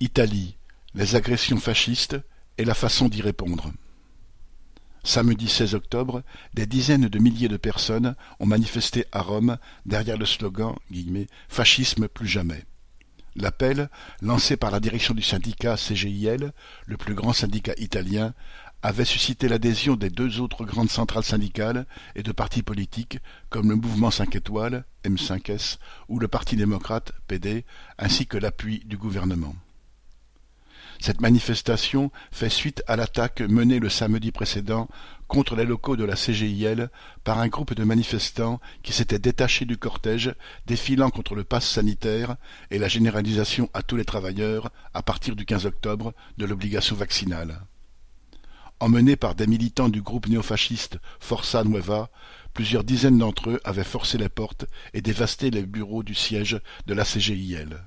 Italie, les agressions fascistes et la façon d'y répondre. Samedi 16 octobre, des dizaines de milliers de personnes ont manifesté à Rome derrière le slogan « Fascisme plus jamais ». L'appel, lancé par la direction du syndicat CGIL, le plus grand syndicat italien, avait suscité l'adhésion des deux autres grandes centrales syndicales et de partis politiques comme le Mouvement 5 étoiles, M5S, ou le Parti démocrate, PD, ainsi que l'appui du gouvernement. Cette manifestation fait suite à l'attaque menée le samedi précédent contre les locaux de la CGIL par un groupe de manifestants qui s'étaient détachés du cortège défilant contre le pass sanitaire et la généralisation à tous les travailleurs, à partir du 15 octobre, de l'obligation vaccinale. Emmenés par des militants du groupe néofasciste Forza Nueva, plusieurs dizaines d'entre eux avaient forcé les portes et dévasté les bureaux du siège de la CGIL.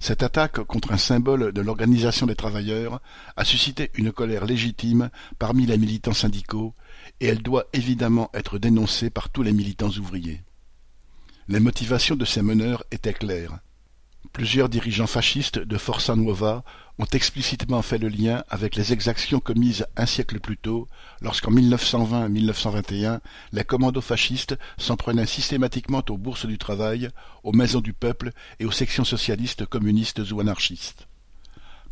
Cette attaque contre un symbole de l'organisation des travailleurs a suscité une colère légitime parmi les militants syndicaux et elle doit évidemment être dénoncée par tous les militants ouvriers. Les motivations de ces meneurs étaient claires. Plusieurs dirigeants fascistes de Forza Nuova ont explicitement fait le lien avec les exactions commises un siècle plus tôt, lorsqu'en 1920-1921, les commandos fascistes s'en prenaient systématiquement aux bourses du travail, aux maisons du peuple et aux sections socialistes, communistes ou anarchistes.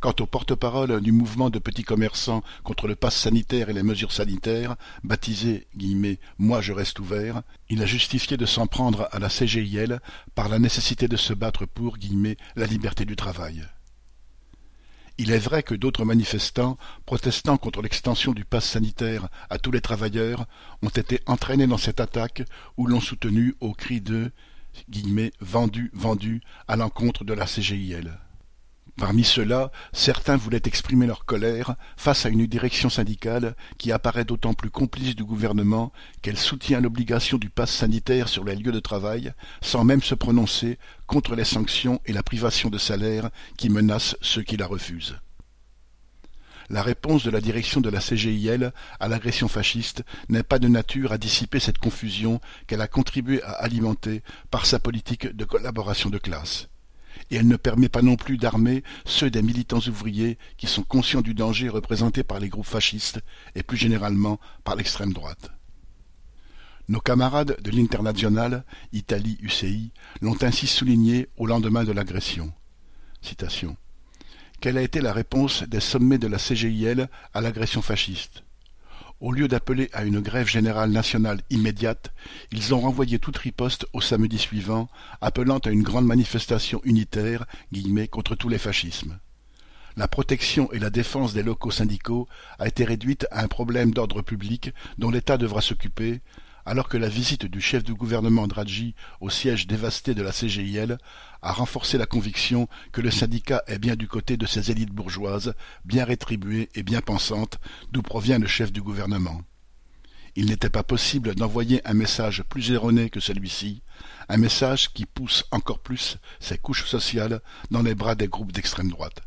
Quant au porte-parole du mouvement de petits commerçants contre le pass sanitaire et les mesures sanitaires, baptisé « Moi je reste ouvert », il a justifié de s'en prendre à la CGIL par la nécessité de se battre pour « la liberté du travail ». Il est vrai que d'autres manifestants, protestant contre l'extension du pass sanitaire à tous les travailleurs, ont été entraînés dans cette attaque ou l'ont soutenu au cri de « vendu, vendu » à l'encontre de la CGIL. Parmi ceux-là, certains voulaient exprimer leur colère face à une direction syndicale qui apparaît d'autant plus complice du gouvernement qu'elle soutient l'obligation du pass sanitaire sur les lieux de travail sans même se prononcer contre les sanctions et la privation de salaire qui menacent ceux qui la refusent. La réponse de la direction de la CGIL à l'agression fasciste n'est pas de nature à dissiper cette confusion qu'elle a contribué à alimenter par sa politique de collaboration de classe et elle ne permet pas non plus d'armer ceux des militants ouvriers qui sont conscients du danger représenté par les groupes fascistes et plus généralement par l'extrême droite. Nos camarades de l'Internationale, Italie UCI, l'ont ainsi souligné au lendemain de l'agression. Citation. Quelle a été la réponse des sommets de la CGIL à l'agression fasciste? Au lieu d'appeler à une grève générale nationale immédiate, ils ont renvoyé toute riposte au samedi suivant, appelant à une grande manifestation unitaire contre tous les fascismes. La protection et la défense des locaux syndicaux a été réduite à un problème d'ordre public dont l'État devra s'occuper, alors que la visite du chef du gouvernement Draghi au siège dévasté de la CGIL a renforcé la conviction que le syndicat est bien du côté de ces élites bourgeoises, bien rétribuées et bien pensantes, d'où provient le chef du gouvernement. Il n'était pas possible d'envoyer un message plus erroné que celui-ci, un message qui pousse encore plus ces couches sociales dans les bras des groupes d'extrême droite.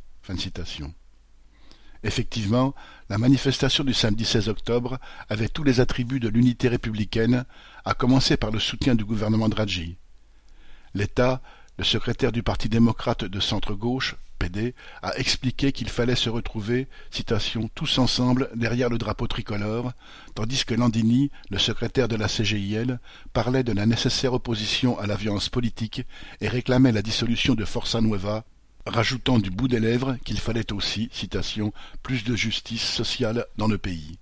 Effectivement, la manifestation du samedi 16 octobre avait tous les attributs de l'unité républicaine, à commencer par le soutien du gouvernement Draghi. L'État, le secrétaire du Parti démocrate de centre-gauche, PD, a expliqué qu'il fallait se retrouver, citation, tous ensemble derrière le drapeau tricolore, tandis que Landini, le secrétaire de la CGIL, parlait de la nécessaire opposition à la violence politique et réclamait la dissolution de Forza Nueva, rajoutant du bout des lèvres qu'il fallait aussi, citation, plus de justice sociale dans le pays.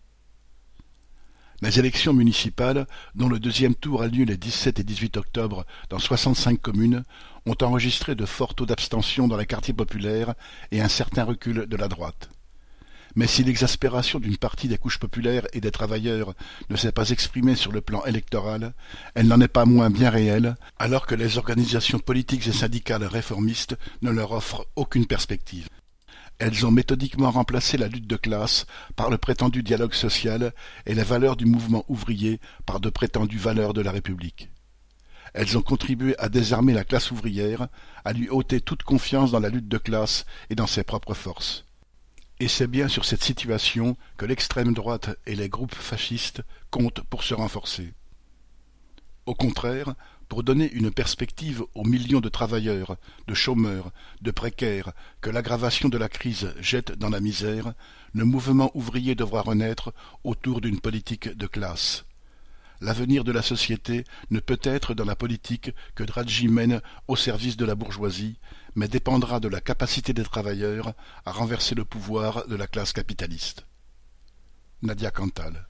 Les élections municipales, dont le deuxième tour a lieu les 17 et 18 octobre dans 65 communes, ont enregistré de forts taux d'abstention dans les quartiers populaires et un certain recul de la droite. Mais si l'exaspération d'une partie des couches populaires et des travailleurs ne s'est pas exprimée sur le plan électoral, elle n'en est pas moins bien réelle, alors que les organisations politiques et syndicales réformistes ne leur offrent aucune perspective. Elles ont méthodiquement remplacé la lutte de classe par le prétendu dialogue social et les valeurs du mouvement ouvrier par de prétendues valeurs de la République. Elles ont contribué à désarmer la classe ouvrière, à lui ôter toute confiance dans la lutte de classe et dans ses propres forces. Et c'est bien sur cette situation que l'extrême droite et les groupes fascistes comptent pour se renforcer. Au contraire, Pour donner une perspective aux millions de travailleurs, de chômeurs, de précaires que l'aggravation de la crise jette dans la misère, le mouvement ouvrier devra renaître autour d'une politique de classe. L'avenir de la société ne peut être dans la politique que Draghi mène au service de la bourgeoisie, mais dépendra de la capacité des travailleurs à renverser le pouvoir de la classe capitaliste. Nadia Cantal